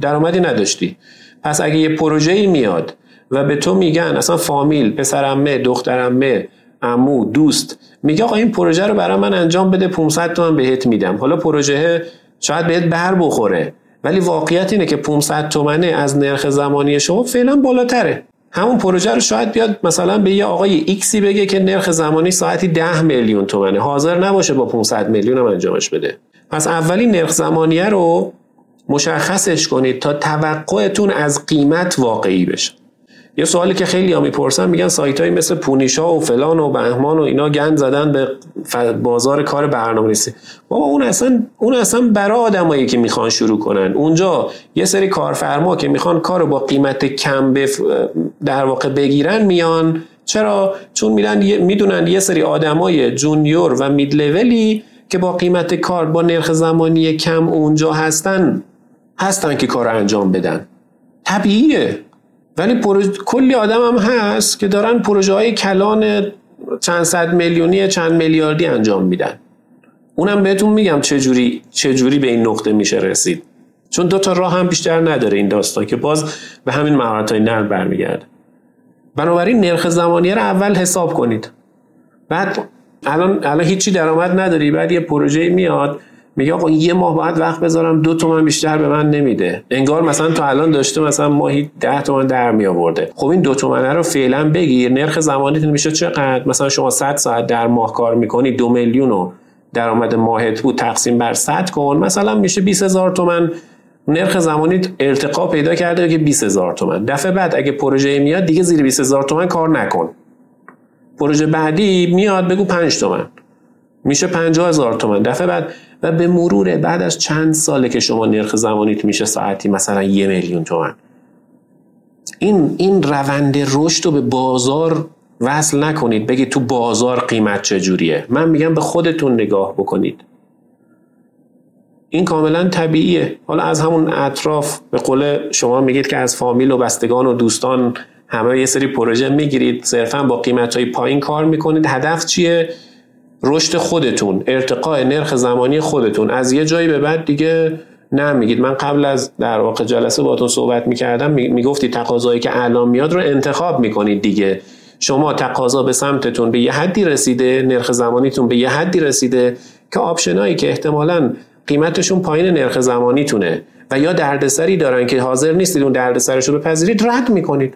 درآمدی نداشتی. پس اگه یه پروژه میاد و به تو میگن اصلا فامیل پسر عمه دختر عمه عمو دوست میگه آقا این پروژه رو برای من انجام بده 500 تومن بهت میدم. حالا پروژه شاید بهت بر بخوره. ولی واقعیت اینه که 500 تومنه از نرخ زمانی شما فعلا بالاتره. همون پروژه رو شاید بیاد مثلا به یه آقای ایکسی بگه که نرخ زمانی ساعتی 10 میلیون تومنه. حاضر نباشه با 500 میلیون هم انجامش بده. پس اولین نرخ زمانیه رو مشخصش کنید تا توقعتون از قیمت واقعی بشه. یه سوالی که خیلی ها می‌پرسن میگن سایت های مثل پونیشا و فلان و بهمان و اینا گند زدن به بازار کار برنامه نویسی بابا اون اصلا اون اصلا برای آدمایی که می‌خوان شروع کنن. اونجا یه سری کارفرما که می‌خوان کارو با قیمت کم بف... در واقع بگیرن میان. چرا؟ چون میدن می‌دونن یه سری آدمای جونیور و مید لولی که با قیمت کار با نرخ زمانی کم اونجا هستن هستن که کار انجام بدن. طبیعیه. ولی کلی آدم هم هست که دارن پروژه های کلان چند صد میلیونی چند میلیاردی انجام میدن. اونم بهتون میگم چجوری چجوری به این نقطه میشه رسید. چون دو تا راه هم بیشتر نداره این داستان که باز به همین مهارت های نرم برمیگرده. بنابراین نرخ زمانی رو اول حساب کنید. بعد الان الان هیچی درآمد نداری بعد یه پروژه میاد میگه آقا یه ماه باید وقت بذارم دو تومن بیشتر به من نمیده. انگار مثلا تا الان داشته مثلا ماهی ده تومن در می آورده خب این دو تومنه رو فعلا بگیر نرخ زمانیت میشه چقدر؟ مثلا شما 100 ساعت در ماه کار می‌کنی دو میلیون رو درآمد ماهت بود تقسیم بر 100 کن مثلا میشه 20 هزار تومن. نرخ زمانی ارتقا پیدا کرده که 20 هزار تومن. دفعه بعد اگه پروژه میاد دیگه زیر 20 هزار تومن کار نکن. پروژه بعدی میاد بگو 5 تومن. میشه 50 هزار تومن. دفعه بعد و به مرور بعد از چند ساله که شما نرخ زمانیت میشه ساعتی مثلا یه میلیون تومن. این این روند رشد رو به بازار وصل نکنید. بگید تو بازار قیمت چجوریه. من میگم به خودتون نگاه بکنید. این کاملا طبیعیه. حالا از همون اطراف به قول شما میگید که از فامیل و بستگان و دوستان همه یه سری پروژه می‌گیرید. صرفا با قیمت های پایین کار می‌کنید. هدف چیه؟ رشد خودتون ارتقاء نرخ زمانی خودتون. از یه جایی به بعد دیگه نه میگید من قبل از در واقع جلسه باتون صحبت می‌کردم می‌گفتی تقاضایی که الان میاد رو انتخاب می‌کنید دیگه. شما تقاضا به سمتتون به یه حدی رسیده نرخ زمانیتون به یه حدی رسیده که آپشنایی که احتمالا قیمتشون پایین نرخ زمانیتونه و یا دردسری دارن که حاضر نیستید اون دردسرش رو بپذیرید رد می‌کنید.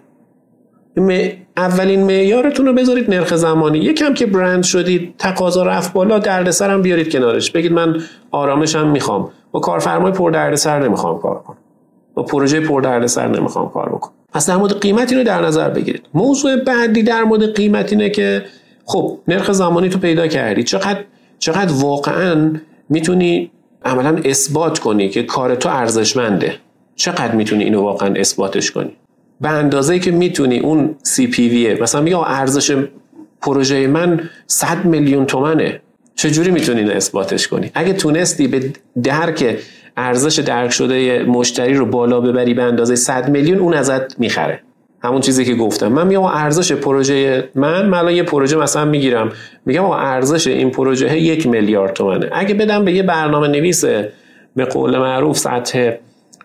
اولین معیارتون رو بذارید نرخ زمانی. یکم که برند شدید تقاضا رفت بالا دردسر هم بیارید کنارش. بگید من آرامشم می‌خوام. با کارفرمای پر دردسر نمی‌خوام کار کنم. با پروژه پر دردسر نمی‌خوام کار بکنم. پس در مورد قیمت اینو در نظر بگیرید. موضوع بعدی در مورد قیمت اینه که خب نرخ زمانی تو پیدا کردی. چقدر چقدر واقعا می‌تونی عملا اثبات کنی که کار تو ارزشمنده؟ چقدر می‌تونی اینو واقعا اثباتش کنی؟ به اندازه که می‌تونی اون سی پی ویه مثلا میگه ارزش پروژه من 100 میلیون تومنه. چجوری می‌تونی اینو اثباتش کنی؟ اگه تونستی به درک ارزش درک شده مشتری رو بالا ببری به اندازه 100 میلیون اون ازت می‌خره. همون چیزی که گفتم. من میگم ارزش پروژه من الان یه پروژه مثلا می‌گیرم. میگم ارزش این پروژه یک میلیارد تومنه. اگه بدم به یه برنامه نویس به قول معروف سطح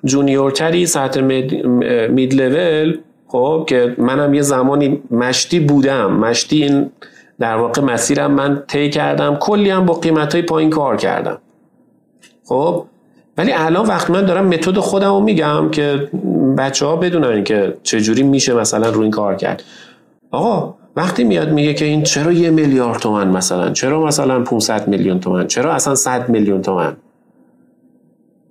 junior تری سطح mid level خب که منم یه زمانی مشتی بودم. مشتی این در واقع مسیرم من طی کردم. کلی هم با قیمت های پایین کار کردم. خب ولی الان وقت من دارم متد خودم رو میگم که بچه ها بدونن که چجوری میشه مثلا روی این کار کرد. آقا وقتی میاد میگه که این چرا یه میلیارد تومن مثلا؟ چرا مثلا 500 میلیون تومن؟ چرا اصلا 100 میلیون تومن؟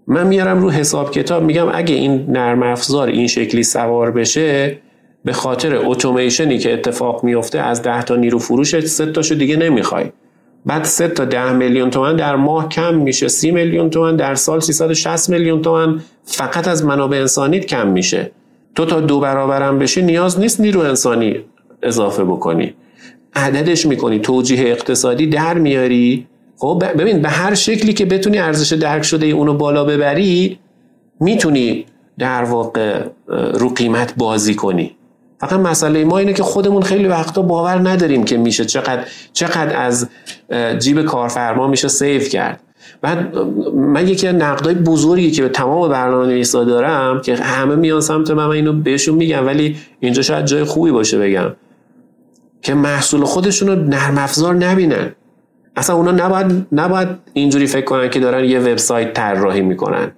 من میارم رو حساب کتاب میگم اگه این نرم افزار این شکلی سوار بشه به خاطر اتوماسیونی که اتفاق میفته از 10 تا نیرو فروش سه تاشو دیگه نمی‌خوای. بعد 3 تا 10 میلیون تومن در ماه کم میشه 30 میلیون تومن در سال 360 میلیون تومن فقط از منابع انسانیت کم میشه. تو تا دو برابرم بشه نیاز نیست نیرو انسانی اضافه بکنی. عددش می‌کنی توجیه اقتصادی در میاری. خب ببین به هر شکلی که بتونی ارزش درک شده اونو بالا ببری می‌تونی در واقع رو قیمت بازی کنی. فقط مسئله ما اینه که خودمون خیلی وقتا باور نداریم که میشه چقدر چقدر از جیب کارفرما میشه سیف کرد. بعد من یکی از نقدای بزرگی که به تمام برنامه نویسا دارم که همه میان سمت من, من اینو بهشون میگم ولی اینجا شاید جای خوبی باشه بگم که محصول خودشون رو نرم افزار نبینن. اصلا اونا نباید, نباید اینجوری فکر کنن که دارن یه وبسایت طراحی می‌کنن.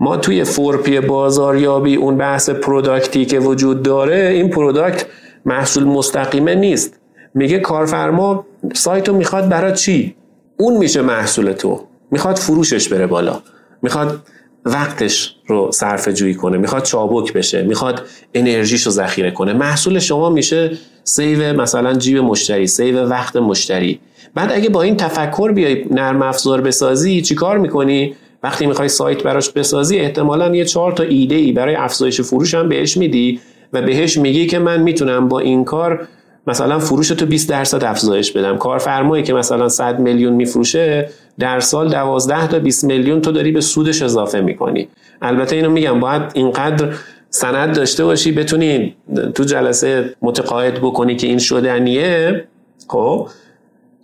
ما توی four P بازاریابی اون بحث product ی که وجود داره این product محصول مستقیمه نیست. میگه کارفرما سایتو می‌خواد برای چی؟ اون میشه محصول تو. می‌خواد فروشش بره بالا. می‌خواد وقتش رو صرف جویی کنه. می‌خواد چابک بشه می‌خواد انرژیش رو ذخیره کنه. محصول شما میشه save مثلا جیب مشتری save وقت مشتری. بعد اگه با این تفکر بیای نرم افزار بسازی چیکار می‌کنی؟ وقتی می‌خوای سایت براش بسازی احتمالا یه چهار تا ایده ای برای افزایش فروش هم بهش میدی و بهش میگی که من می‌تونم با این کار مثلا فروش تو 20 درصد افزایش بدم. کارفرمایی که مثلا 100 میلیون میفروشه در سال 12 تا 20 میلیون تو داری به سودش اضافه می‌کنی. البته اینو میگم باید اینقدر سند داشته باشی بتونی تو جلسه متقاعد بکنی که این شدنیه. خب؟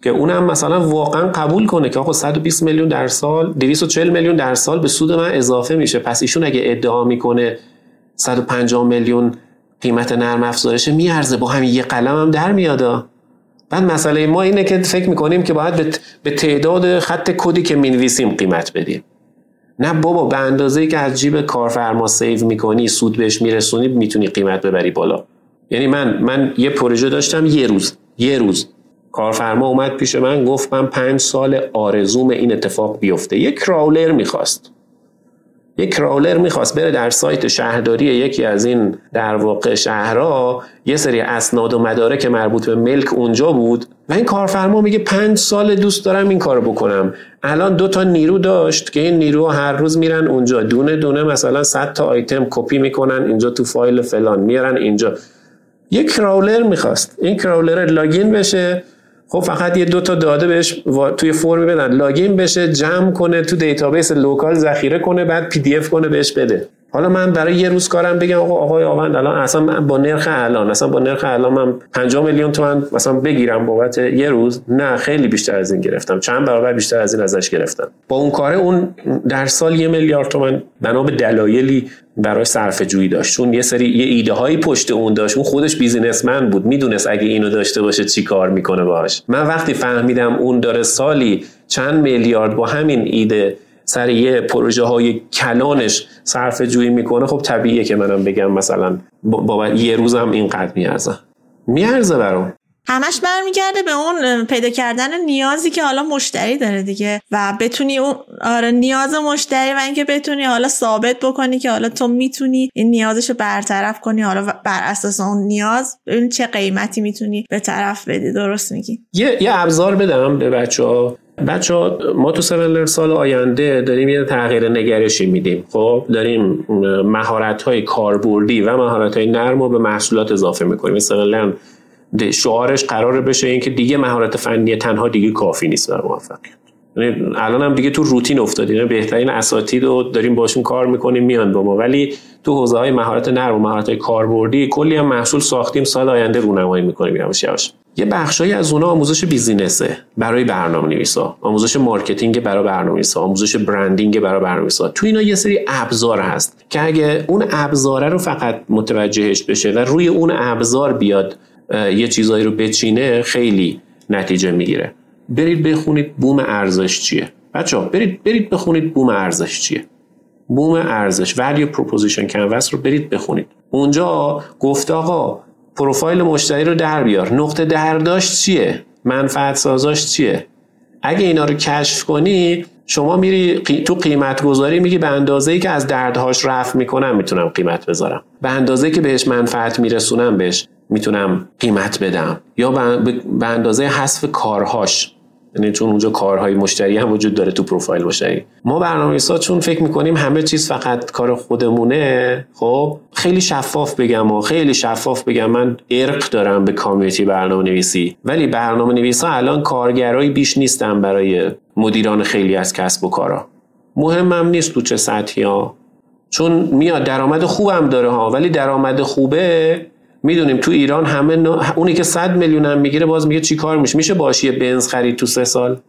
که اونم مثلا واقعا قبول کنه که آقا 120 میلیون در سال 240 میلیون در سال به سود من اضافه میشه. پس ایشون اگه ادعا می‌کنه 150 میلیون قیمت نرم افزارش میارزه. با همین یه قلم هم در میادا بعد مسئله ما اینه که فکر می‌کنیم که باید به تعداد خط کدی که می‌نویسیم قیمت بدیم. نه بابا به اندازه که از جیب کارفرما سیو می‌کنی سود بهش میرسونی می‌تونی قیمت ببری بالا. یعنی من من یه پروژه داشتم یه روز. یه روز. کارفرما اومد پیش من گفت من پنج سال آرزوم این اتفاق بیفته. یک کراولر می‌خواست. یک کراولر می‌خواست بره در سایت شهرداری یکی از این در واقع شهرها یه سری اسناد و مدارک مربوط به ملک اونجا بود و این کارفرما میگه پنج سال دوست دارم این کارو بکنم. الان دو تا نیرو داشت که این نیرو هر روز میرن اونجا. دونه دونه مثلا 100 تا آیتم کپی می‌کنن اینجا تو فایل فلان میارن اینجا. یک crawler می‌خواست. این crawler login بشه. خب فقط یه دو تا داده بهش توی فرم بدن. login بشه جمع کنه تو database local ذخیره کنه بعد PDF کنه بهش بده. حالا من برای یه روز کارم بگم آقا آقای آوند الان اصلا با نرخ الان اصلا با نرخ الان من 5 میلیون تومن مثلا بگیرم بابت یه روز نه خیلی بیشتر از این گرفتم. چند برابر بیشتر از این ازش گرفتم. با اون کاره اون در سال یه میلیارد تومن بنا به دلایلی برای صرفه جویی داشت. چون یه سری یه ایده هایی پشت اون داشت. اون خودش بیزینسمن بود. می‌دونست اگه اینو داشته باشه چی کار می‌کنه باش من وقتی فهمیدم اون داره سالی چند میلیارد با همین ایده سر یه پروژه های کلانش صرف جویی می‌کنه خب طبیعیه که منم بگم مثلا با, یه روزم اینقدر میارزه. میارزه برام. همش برمیگرده به اون پیدا کردن نیازی که حالا مشتری داره دیگه و بتونی اون آره نیاز مشتری و اینکه بتونی حالا ثابت بکنی که حالا تو می‌تونی این نیازشو برطرف کنی حالا بر اساس اون نیاز ببین چه قیمتی می‌تونی به طرف بدی درست میگی؟ یه یه ابزار بدم به بچه ها بچه ما تو سوندر سال آینده داریم یه تغییر نگرشی میدیم. خب داریم مهارت های کاربردی و مهارت های نرم رو به محصولات اضافه می‌کنیم. مثلا شعارش قرار بشه اینکه دیگه مهارت فنی تنها دیگه کافی نیست برای موفقیت. الان هم دیگه تو روتین افتادیم یعنی بهترین اساتید رو داریم باشون کار می‌کنیم میان با ما. ولی تو حوزه های مهارت نرم و مهارت کاربردی کلی هم محصول ساختیم سال آینده رونمایی می‌کنیم. یواش یواش. یه بخشایی از اونها آموزش business ه برای برنامه نویسا آموزش marketing برای برنامه نویسا آموزش branding برای برنامه نویسا تو اینا یه سری ابزار هست که اگه اون ابزاره رو فقط متوجهش بشه و روی اون ابزار بیاد یه چیزایی رو بچینه خیلی نتیجه می‌گیره. برید بخونید بوم ارزش چیه؟ بچه ها برید برید بخونید بوم ارزش چیه؟ بوم ارزش value proposition canvas رو برید بخونید. اونجا گفته آقا پروفایل مشتری رو در بیار. نقطه درداشت چیه؟ منفعت سازاش چیه؟ اگه اینا رو کشف کنی شما میری تو قیمت گذاری میگی به اندازه ای که از دردهاش رفع می‌کنم می‌تونم قیمت بذارم. به اندازه که بهش منفعت میرسونم بهش می‌تونم قیمت بدم. یا به اندازه حذف کارهاش. یعنی چون اونجا کارهای مشتری هم وجود داره تو پروفایل مشتری. ما برنامه‌نویسا چون فکر می‌کنیم همه چیز فقط کار خودمونه خب؟ خیلی شفاف بگم و خیلی شفاف بگم من ارق دارم به کامیونیتی برنامه نویسی ولی برنامه نویسا الان کارگرایی بیش نیستن برای مدیران خیلی از کسب و کارا. مهمم نیست تو چه سطحی ها. چون میاد درآمد خوبم داره ها ولی درآمد خوبه می‌دونیم تو ایران همه اونی که 100 میلیون هم می‌گیره باز میگه چی کار میشه؟ میشه باش یه بنز خرید تو سه سال.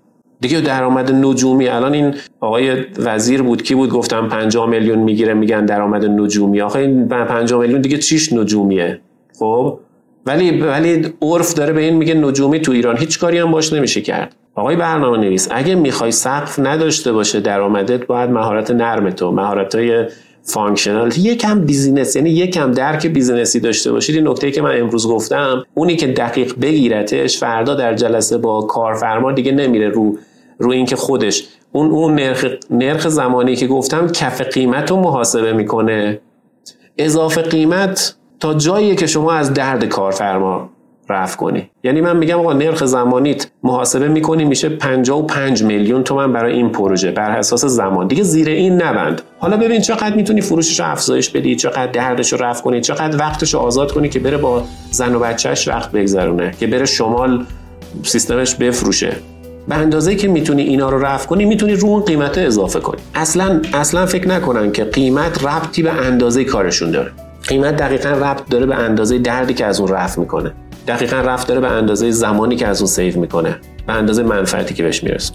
دیگه درآمد نجومی. الان این آقای وزیر بود کی بود؟ گفتم 50 میلیون می‌گیره میگن درآمد نجومی. آخه این 50 میلیون دیگه چیش نجومیه؟ خب؟ ولی ولی عرف داره به این میگه نجومی تو ایران هیچ کاری هم باش نمیشه کرد. آقای برنامه نویس اگه می‌خوای سقف نداشته باشه درآمدت باید مهارت نرم تو مهارت های functional یکم business یعنی یکم درک business ی داشته باشید. این نکته که من امروز گفتم اونی که دقیق بگیرتش فردا در جلسه با کارفرما دیگه نمیره رو رو اینکه خودش. اون اون نرخ نرخ زمانی که گفتم کف قیمت رو محاسبه می‌کنه. اضافه قیمت تا جایی که شما از درد کارفرما رفع کنی. یعنی من میگم آقا نرخ زمانیت محاسبه می‌کنی میشه 55 میلیون تومن برای این پروژه بر اساس زمان. دیگه زیر این نبند. حالا ببین چقدر می‌تونی فروشش رو افزایش بدی چقدر دردش رو رفع کنی چقدر وقتش رو آزاد کنی که بره با زن و بچهش وقت بگذرونه که بره شمال سیستمش بفروشه. به اندازه که می‌تونی اینا رو رفع کنی می‌تونی رو اون قیمت اضافه کنی. اصلا اصلا فکر نکنن که قیمت ربطی به اندازه کارشون داره. قیمت دقیقا ربط داره به اندازه دردی که از اون رفع می‌کنه. دقیقا رفت داره به اندازه زمانی که از اون سیو می‌کنه به اندازه منفعتی که بهش می‌رسه